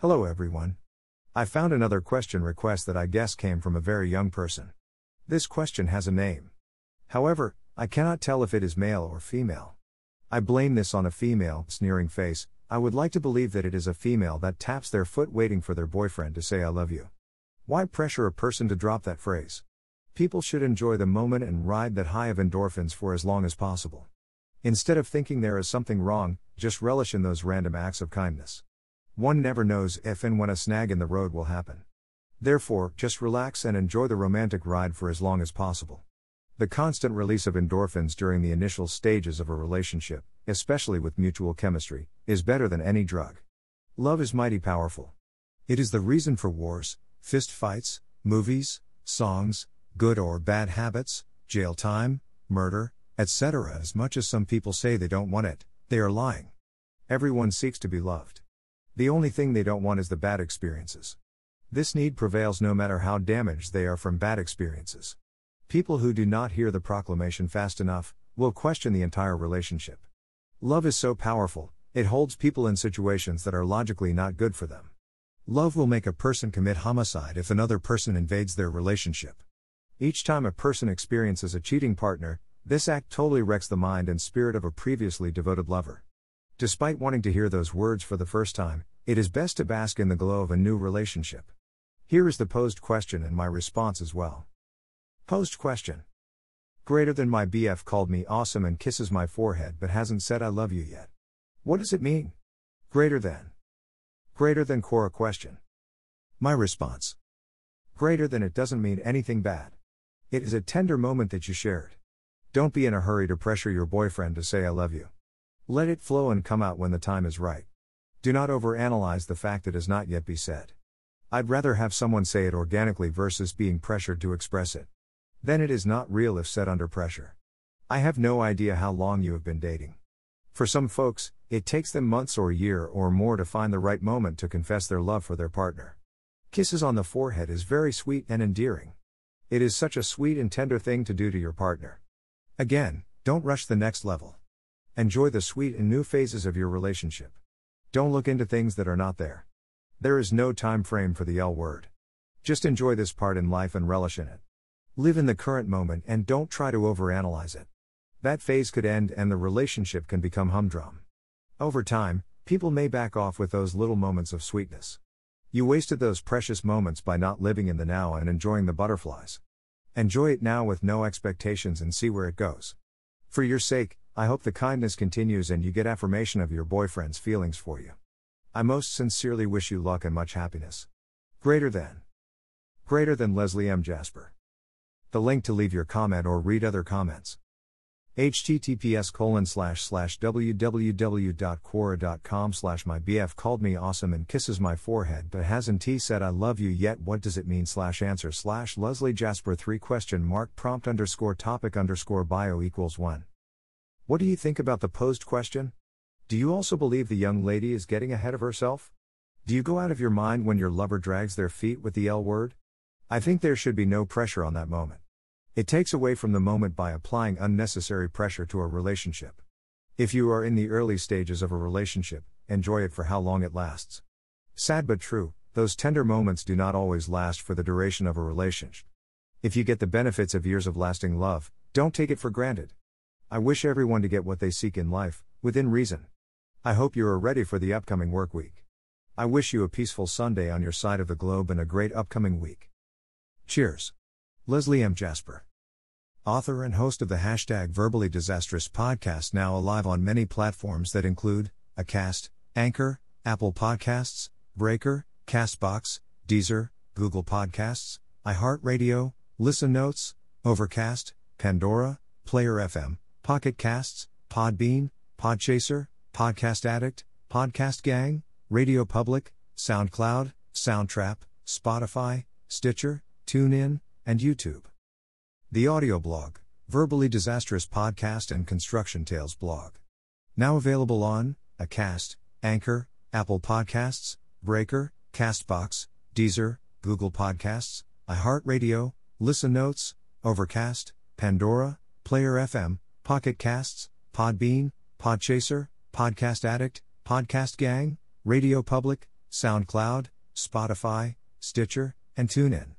Hello, everyone. I found another question request that I guess came from a very young person. This question has a name. However, I cannot tell if it is male or female. I blame this on a female, sneering face. I would like to believe that it is a female that taps their foot waiting for their boyfriend to say I love you. Why pressure a person to drop that phrase? People should enjoy the moment and ride that high of endorphins for as long as possible. Instead of thinking there is something wrong, just relish in those random acts of kindness. One never knows if and when a snag in the road will happen. Therefore, just relax and enjoy the romantic ride for as long as possible. The constant release of endorphins during the initial stages of a relationship, especially with mutual chemistry, is better than any drug. Love is mighty powerful. It is the reason for wars, fist fights, movies, songs, good or bad habits, jail time, murder, etc. As much as some people say they don't want it, they are lying. Everyone seeks to be loved. The only thing they don't want is the bad experiences. This need prevails no matter how damaged they are from bad experiences. People who do not hear the proclamation fast enough will question the entire relationship. Love is so powerful, it holds people in situations that are logically not good for them. Love will make a person commit homicide if another person invades their relationship. Each time a person experiences a cheating partner, this act totally wrecks the mind and spirit of a previously devoted lover. Despite wanting to hear those words for the first time, it is best to bask in the glow of a new relationship. Here is the posed question and my response as well. Posed question. Greater than my BF called me awesome and kisses my forehead but hasn't said I love you yet. What does it mean? Greater than. Greater than Quora question. My response. Greater than it doesn't mean anything bad. It is a tender moment that you shared. Don't be in a hurry to pressure your boyfriend to say I love you. Let it flow and come out when the time is right. Do not overanalyze the fact that has not yet be said. I'd rather have someone say it organically versus being pressured to express it. Then it is not real if said under pressure. I have no idea how long you have been dating. For some folks, it takes them months or a year or more to find the right moment to confess their love for their partner. Kisses on the forehead is very sweet and endearing. It is such a sweet and tender thing to do to your partner. Again, don't rush the next level. Enjoy the sweet and new phases of your relationship. Don't look into things that are not there. There is no time frame for the L word. Just enjoy this part in life and relish in it. Live in the current moment and don't try to overanalyze it. That phase could end and the relationship can become humdrum. Over time, people may back off with those little moments of sweetness. You wasted those precious moments by not living in the now and enjoying the butterflies. Enjoy it now with no expectations and see where it goes. For your sake, I hope the kindness continues and you get affirmation of your boyfriend's feelings for you. I most sincerely wish you luck and much happiness. Greater than. Greater than Leslie M. Jasper. The link to leave your comment or read other comments. https colon slash slash www.quora.com slash my bf called me awesome and kisses my forehead but hasn't he said I love you yet what does it mean slash answer slash Leslie Jasper 3 question mark prompt underscore topic underscore bio equals 1 what do you think about the posed question? Do you also believe the young lady is getting ahead of herself? Do you go out of your mind when your lover drags their feet with the L word? I think there should be no pressure on that moment. It takes away from the moment by applying unnecessary pressure to a relationship. If you are in the early stages of a relationship, enjoy it for how long it lasts. Sad but true, those tender moments do not always last for the duration of a relationship. If you get the benefits of years of lasting love, don't take it for granted. I wish everyone to get what they seek in life, within reason. I hope you are ready for the upcoming work week. I wish you a peaceful Sunday on your side of the globe and a great upcoming week. Cheers. Leslie M. Jasper. Author and host of the hashtag Verbally Disastrous podcast, now alive on many platforms that include Acast, Anchor, Apple Podcasts, Breaker, Castbox, Deezer, Google Podcasts, iHeartRadio, Listen Notes, Overcast, Pandora, Player FM, Pocket Casts, Podbean, Podchaser, Podcast Addict, Podcast Gang, Radio Public, SoundCloud, Soundtrap, Spotify, Stitcher, TuneIn, and YouTube. The audio blog, Verbally Disastrous Podcast and Construction Tales blog. Now available on Acast, Anchor, Apple Podcasts, Breaker, Castbox, Deezer, Google Podcasts, iHeartRadio, Listen Notes, Overcast, Pandora, Player FM, Pocket Casts, Podbean, Podchaser, Podcast Addict, Podcast Gang, Radio Public, SoundCloud, Spotify, Stitcher, and TuneIn.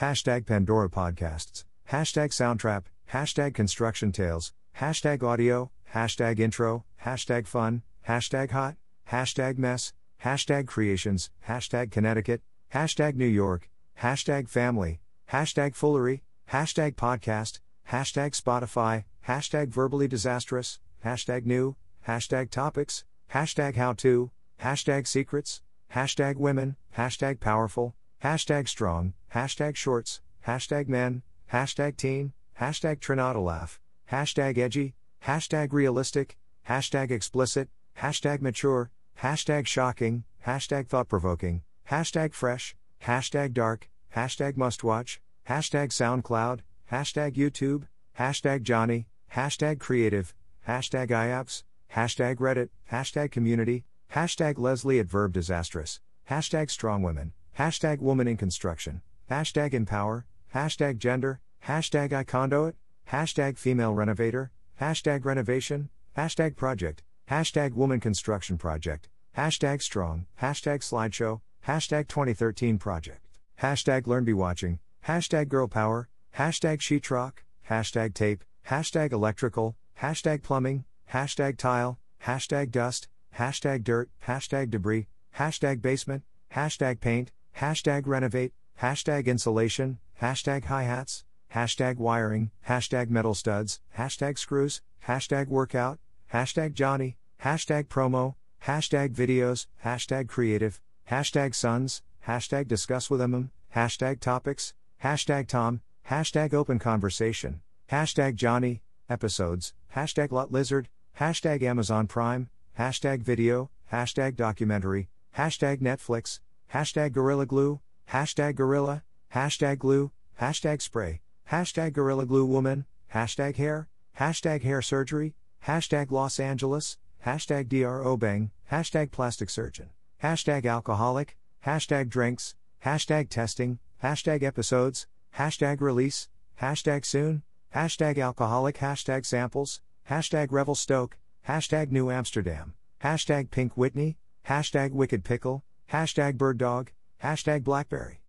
Hashtag Pandora Podcasts, hashtag Soundtrap, hashtag Construction Tales, hashtag Audio, hashtag Intro, hashtag Fun, hashtag Hot, hashtag Mess, hashtag Creations, hashtag Connecticut, hashtag New York, hashtag Family, hashtag Foolery, hashtag Podcast, hashtag Spotify, hashtag Verbally Disastrous, hashtag New, hashtag Topics, hashtag How To, hashtag Secrets, hashtag Women, hashtag Powerful, hashtag Strong, hashtag Shorts, hashtag Men, hashtag Teen, hashtag Trinodalaugh, hashtag Edgy, hashtag Realistic, hashtag Explicit, hashtag Mature, hashtag Shocking, hashtag Thought Provoking, hashtag Fresh, hashtag Dark, hashtag Mustwatch, hashtag SoundCloud, hashtag YouTube, hashtag Johnny, hashtag Creative, hashtag IAPS, hashtag Reddit, hashtag Community, hashtag Leslie at Verb Disastrous, hashtag Strong Women, hashtag Woman in Construction, hashtag Empower, hashtag Gender, hashtag iConduit, hashtag Female Renovator, hashtag Renovation, hashtag Project, hashtag Woman Construction Project, hashtag Strong, hashtag Slideshow, hashtag 2013 Project, hashtag Learn Be Watching, hashtag Girl Power, hashtag Sheetrock, hashtag Tape, hashtag Electrical, hashtag Plumbing, hashtag Tile, hashtag Dust, hashtag Dirt, hashtag Debris, hashtag Basement, hashtag Paint, hashtag Renovate, hashtag Insulation, hashtag Hi-Hats, hashtag Wiring, hashtag Metal Studs, hashtag Screws, hashtag Workout, hashtag Johnny, hashtag Promo, hashtag Videos, hashtag Creative, hashtag Sons, hashtag Discuss with them, hashtag Topics, hashtag Tom, hashtag Open Conversation, hashtag Johnny, Episodes, hashtag Lot Lizard, hashtag Amazon Prime, hashtag Video, hashtag Documentary, hashtag Netflix, hashtag Gorilla Glue, hashtag Gorilla, hashtag Glue, hashtag Spray, hashtag Gorilla Glue Woman, hashtag Hair, hashtag Hair Surgery, hashtag Los Angeles, hashtag DRO Bang, hashtag Plastic Surgeon, hashtag Alcoholic, hashtag Drinks, hashtag Testing, hashtag Episodes, hashtag Release, hashtag Soon, hashtag Alcoholic, hashtag Samples, hashtag Revelstoke, hashtag New Amsterdam, hashtag Pink Whitney, hashtag Wicked Pickle, hashtag Bird Dog, hashtag Blackberry,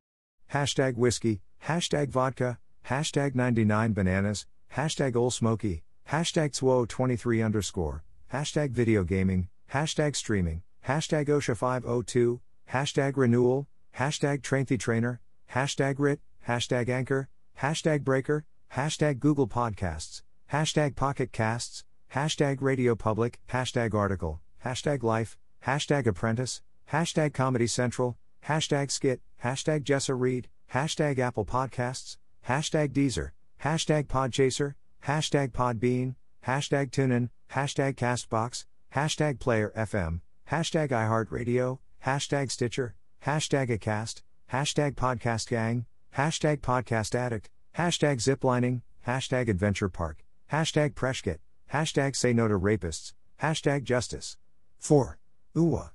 hashtag Whiskey, hashtag Vodka, hashtag 99 Bananas, hashtag Old Smoky, hashtag Two23 underscore, hashtag Video Gaming, hashtag Streaming, hashtag OSHA502, hashtag Renewal, hashtag Trainthy Trainer, hashtag RIT, hashtag Anchor, hashtag Breaker, hashtag Google Podcasts, hashtag Pocket Casts, hashtag Radio Public, hashtag Article, hashtag Life, hashtag Apprentice, hashtag Comedy Central, hashtag Skit, hashtag Jessa Reed, hashtag Apple Podcasts, hashtag Deezer, hashtag Podchaser, hashtag Podbean, hashtag TuneIn, hashtag Castbox, hashtag Player FM, hashtag iHeartRadio, hashtag Stitcher, hashtag Acast, hashtag Podcast Gang, hashtag Podcast Addict, hashtag Ziplining, hashtag Adventure Park, hashtag Preshkit, hashtag Say No to Rapists, hashtag Justice. 4. Uwa.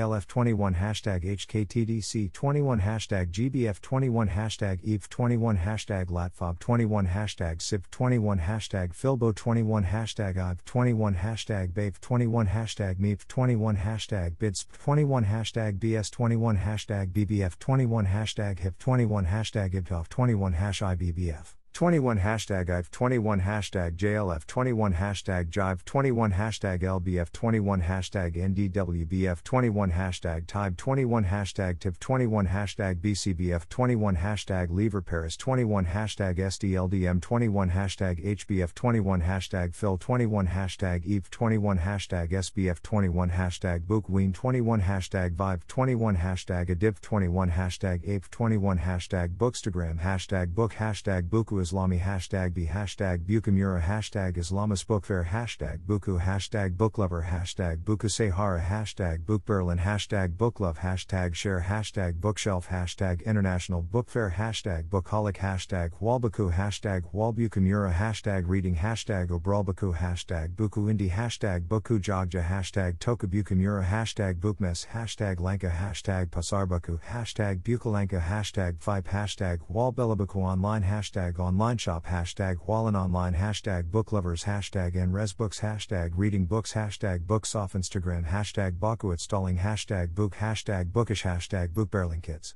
KLF21 hashtag HKTDC21 hashtag GBF21 hashtag EVE21 hashtag LATFOB21 hashtag SIP21 hashtag FILBO21 hashtag IVE21 hashtag BAVE21 hashtag MEEP21 hashtag BIDS21 hashtag BS21 hashtag BBF21 hashtag HIP21 hashtag IBTOF21 hash IBBF 21 hashtag IVE 21 hashtag JLF 21 hashtag Jive 21 hashtag LBF 21 hashtag NDWBF 21 hashtag TIBE 21 hashtag TIV 21 hashtag BCBF 21 hashtag Livre Paris 21 hashtag SDLDM 21 hashtag HBF 21 hashtag Phil 21 hashtag EVE 21 hashtag SBF 21 hashtag Bookween 21 hashtag Vive 21 hashtag ADIV 21 hashtag APE 21 hashtag Bookstagram hashtag Book hashtag Buku Islami hashtag B hashtag Bukamura hashtag Islamis Book Fair hashtag Buku hashtag Booklover hashtag Buku Sahara hashtag Book Berlin hashtag Booklove hashtag Share hashtag Bookshelf hashtag International Book Fair hashtag Bookholic hashtag Walbaku hashtag Walbukamura hashtag Reading hashtag Obralbaku hashtag Buku Indie hashtag Boku Jogja hashtag Tokabukamura hashtag Bookmess hashtag Lanka hashtag Pasarbaku hashtag Bukalanka hashtag Fipe hashtag Walbelabaku online hashtag online shop hashtag Wallen online hashtag booklovers hashtag Books hashtag reading books hashtag books off Instagram hashtag Baku installing hashtag book hashtag bookish hashtag bookbarreling kids.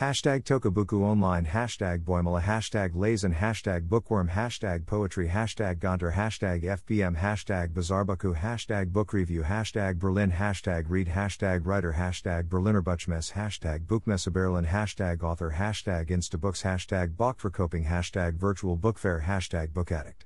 Hashtag Tokabuku Online, hashtag Boimala, hashtag Lazen, hashtag Bookworm, hashtag Poetry, hashtag Gonter, hashtag FBM, hashtag Bazarbaku, hashtag Book Review, hashtag Berlin, hashtag Read, hashtag Writer, hashtag Berliner Buchmesse, hashtag Buchmesse Berlin, hashtag Author, hashtag Instabooks, hashtag Bachverkoping, hashtag Virtual Book Fair, hashtag Book Addict.